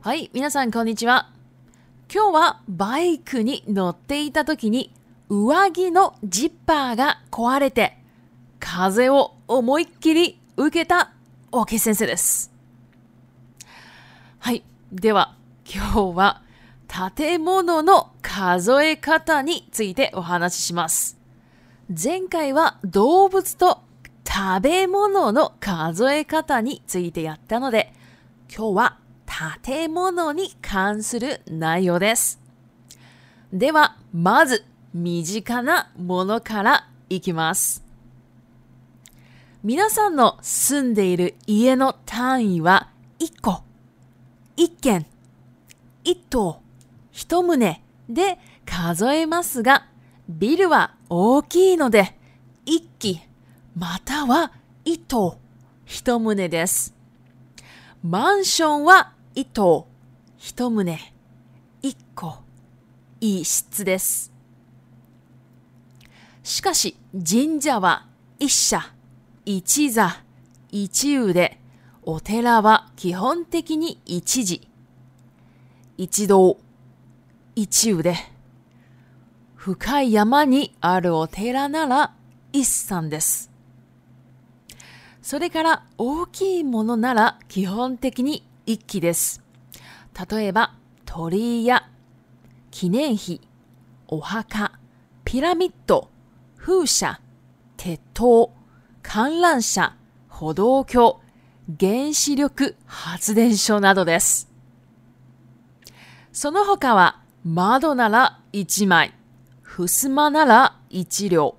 はい、皆さんこんにちは。今日はバイクに乗っていた時に上着のジッパーが壊れて風を思いっきり受けた大木先生です。はい、では今日は建物の数え方についてお話しします。前回は動物と食べ物の数え方についてやったので今日は建物に関する内容です。では、まず、身近なものからいきます。皆さんの住んでいる家の単位は1個、1軒、1棟、1棟で数えますが、ビルは大きいので、1基、または1棟、1棟です。マンションは糸、棟、一棟、一個、一室です。しかし、神社は一社、一座、一腕、お寺は基本的に一時、一堂、一腕。深い山にあるお寺なら一山です。それから大きいものなら基本的に一揆です。例えば、鳥居や記念碑、お墓、ピラミッド、風車、鉄塔、観覧車、歩道橋、原子力発電所などです。その他は、窓なら1枚、襖なら1両、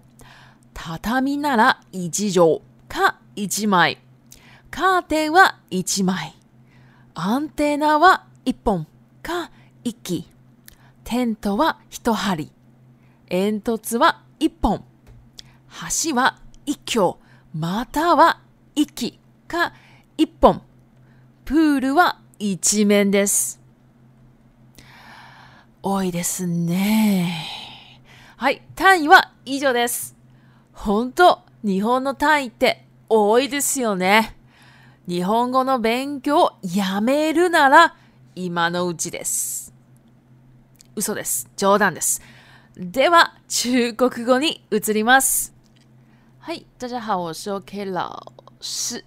畳なら1畳か1枚、カーテンは1枚。アンテナは1本か1機。テントは1針。煙突は1本。橋は一橋。または1機か1本。プールは一面です。多いですね。はい、単位は以上です。本当日本の単位って多いですよね。日本語の勉強をやめるなら今のうちです。嘘です。冗談です。では、中国語に移ります。はい、大家好，我是 OK 老师。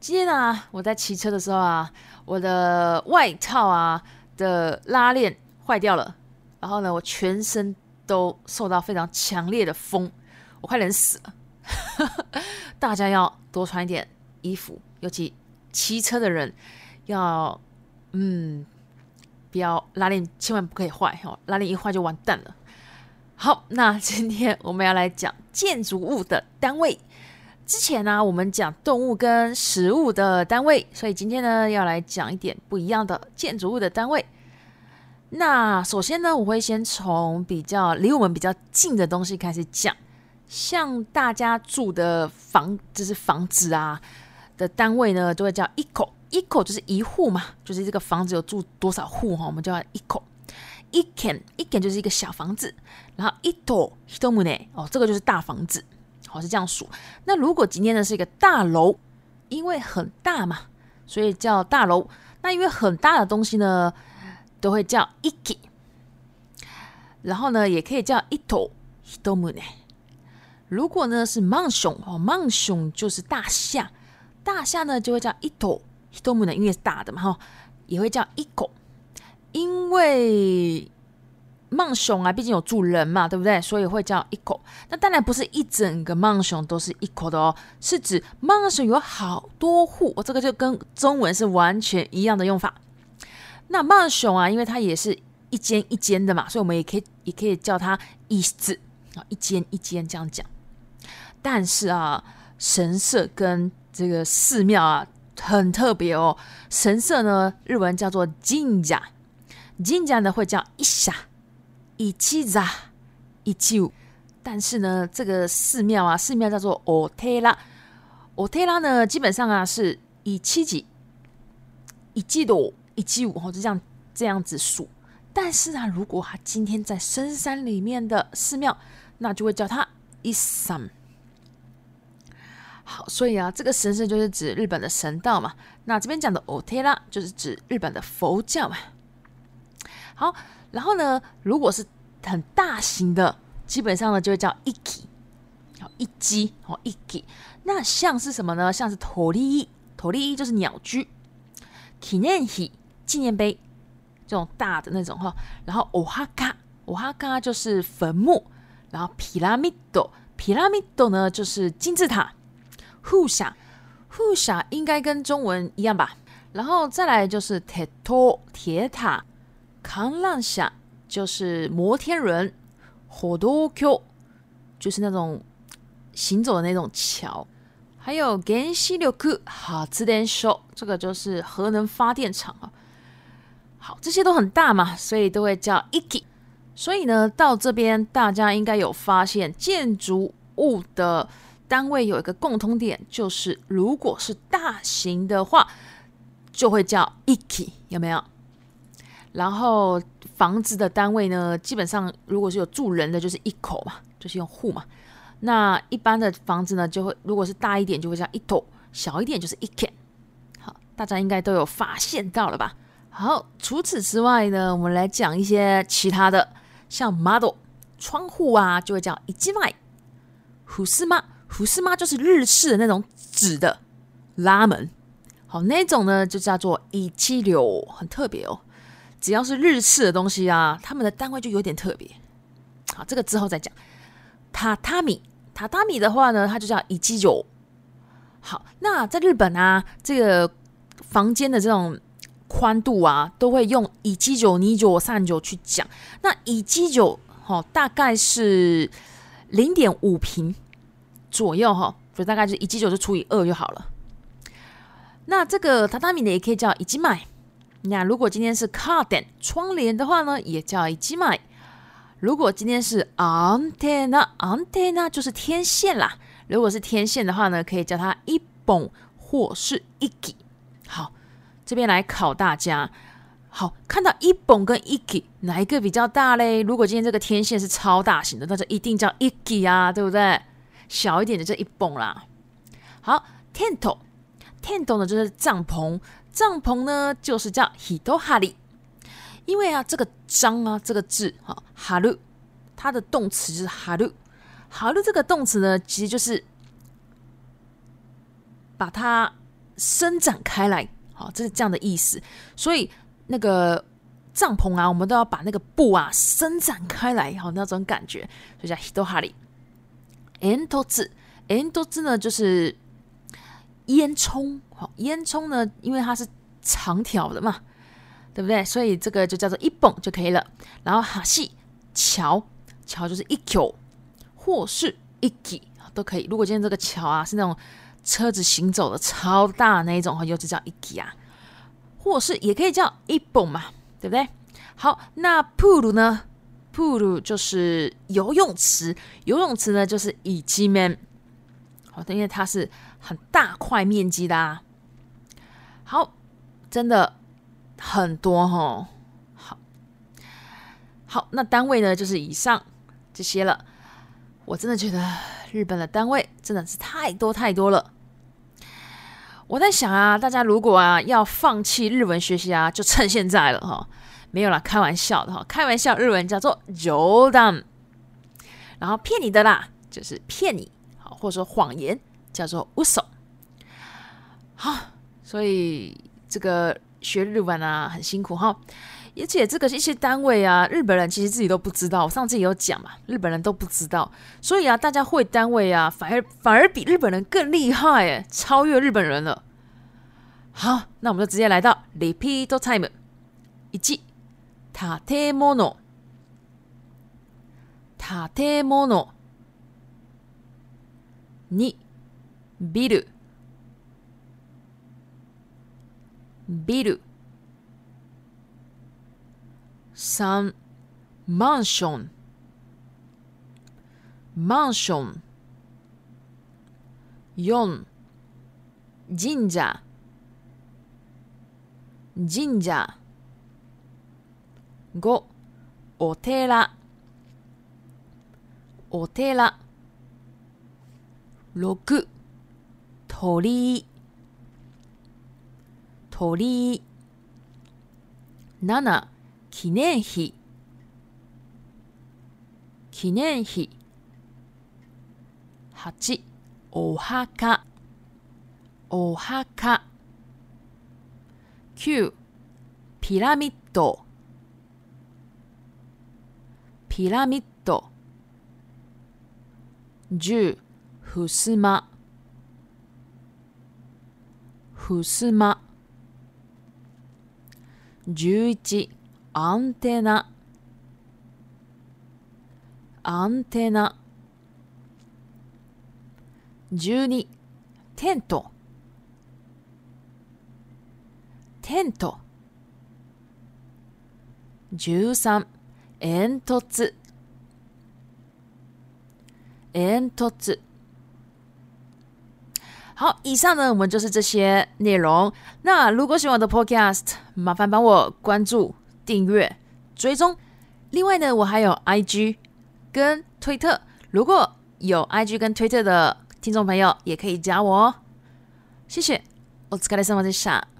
今天呢、啊，我在骑车的时候啊，我的外套啊的拉链坏掉了，然后呢，我全身都受到非常强烈的风，我快冷死了。大家要多穿一点衣服，尤其骑车的人，要嗯，不要拉链，千万不可以坏哦，拉链一坏就完蛋了。好，那今天我们要来讲建筑物的单位。之前呢，我们讲动物跟食物的单位，所以今天呢，要来讲一点不一样的建筑物的单位。那首先呢，我会先从比较离我们比较近的东西开始讲，像大家住的房，就是房子啊。的单位呢，就会叫一口一口，就是一户嘛，就是这个房子有住多少户哈，我们叫一口。一 k 一 n 就是一个小房子，然后一栋一栋 o 呢，哦，这个就是大房子，好是这样数。那如果今天呢是一个大楼，因为很大嘛，所以叫大楼。那因为很大的东西呢，都会叫一给，然后呢也可以叫一栋一栋木呢。如果呢是猛熊哦，m n 猛熊就是大象。大厦呢，就会叫一头一栋的，因为是大的嘛，哈，也会叫一口，因为マンション啊，毕竟有住人嘛，对不对？所以会叫一口。那当然不是一整个マンション都是一口的哦，是指マンション有好多户，我、这个就跟中文是完全一样的用法。那マンション啊，因为它也是一间一间的嘛，所以我们也可以也可以叫它一室啊，一间一间这样讲。但是啊。神社跟这个寺庙啊，很特别哦。神社呢，日文叫做神社，神社呢会叫一下一七三、一七五。但是呢，这个寺庙啊，寺庙叫做奥特拉，奥特拉呢基本上啊是一七几、一七多、一七五，吼，就这样这样子数。但是啊，如果他今天在深山里面的寺庙，那就会叫他一三。好，所以啊，这个神社就是指日本的神道嘛。那这边讲的 t 特拉就是指日本的佛教嘛。好，然后呢，如果是很大型的，基本上呢就会叫 k 基，好一基，好 k 基。那像是什么呢？像是陀利伊，陀利伊就是鸟居，纪念品，纪念碑这种大的那种哈。然后奥哈卡，a 哈 a 就是坟墓。然后皮拉米多，皮拉米多呢就是金字塔。护想，护想应该跟中文一样吧。然后再来就是铁托铁塔，看浪想就是摩天轮，火多 Q 就是那种行走的那种桥，还有原子力库哈兹电所，这个就是核能发电厂啊。好，这些都很大嘛，所以都会叫 i k i 所以呢，到这边大家应该有发现建筑物的。单位有一个共同点，就是如果是大型的话，就会叫 iki，有没有？然后房子的单位呢，基本上如果是有住人的，就是一口嘛，就是用户嘛。那一般的房子呢，就会如果是大一点，就会叫一头；小一点就是 ikan。好，大家应该都有发现到了吧？好，除此之外呢，我们来讲一些其他的，像 model 窗户啊，就会叫一じ外，虎视吗？普斯妈就是日式的那种纸的拉门，好，那种呢就叫做一七柳，很特别哦。只要是日式的东西啊，他们的单位就有点特别。好，这个之后再讲。榻榻米，榻榻米的话呢，它就叫一七九。好，那在日本啊，这个房间的这种宽度啊，都会用一七九、二九、三九去讲。那一七九，好，大概是零点五平。左右哈，所以大概就是一记九就除以二就好了。那这个榻榻米呢，也可以叫一记买。那如果今天是 curtain 窗帘的话呢，也叫一记买。如果今天是 antenna antenna 就是天线啦。如果是天线的话呢，可以叫它一蹦或是一记。好，这边来考大家。好，看到一蹦跟一记哪一个比较大嘞？如果今天这个天线是超大型的，那就一定叫一记啊，对不对？小一点的这一蹦啦，好，tento tento 呢就是帐篷，帐篷呢就是叫 hitohari，因为啊这个张啊这个字哈哈 u 它的动词就是哈露，哈露这个动词呢其实就是把它伸展开来，好，这是这样的意思，所以那个帐篷啊，我们都要把那个布啊伸展开来，好，那种感觉，所以叫 hitohari。n 多字，n 多字呢就是烟囱，好烟囱呢，因为它是长条的嘛，对不对？所以这个就叫做一蹦就可以了。然后哈西桥，桥就是一 k 或是一几都可以。如果今天这个桥啊是那种车子行走的超大那一种，哈，有只叫一几啊，或是也可以叫一蹦嘛，对不对？好，那普鲁呢？p o o 就是游泳池，游泳池呢就是以及门。好，因为它是很大块面积的。啊。好，真的很多哈。好，好，那单位呢就是以上这些了。我真的觉得日本的单位真的是太多太多了。我在想啊，大家如果啊要放弃日文学习啊，就趁现在了哈。没有啦，开玩笑的哈，开玩笑，日文叫做 “jodan”，然后骗你的啦，就是骗你，好，或者说谎言叫做 u s o 好，所以这个学日文啊很辛苦哈，而且这个一些单位啊，日本人其实自己都不知道。我上次也有讲嘛，日本人都不知道，所以啊，大家会单位啊，反而反而比日本人更厉害哎，超越日本人了。好，那我们就直接来到 repeat time 一记。建物建物2ビルビル三マンションマンション4神社神社五、お寺お寺六、鳥居鳥居7記念碑記念碑八、お墓お墓九、ピラミッドピラミッド10ふすまふすま11アンテナアンテナ12テントテント13 N 兔子，N 兔子。好，以上呢，我们就是这些内容。那如果喜欢我的 Podcast，麻烦帮我关注、订阅、追踪。另外呢，我还有 IG 跟推特，如果有 IG 跟推特的听众朋友，也可以加我。哦。谢谢我疲れ u k a r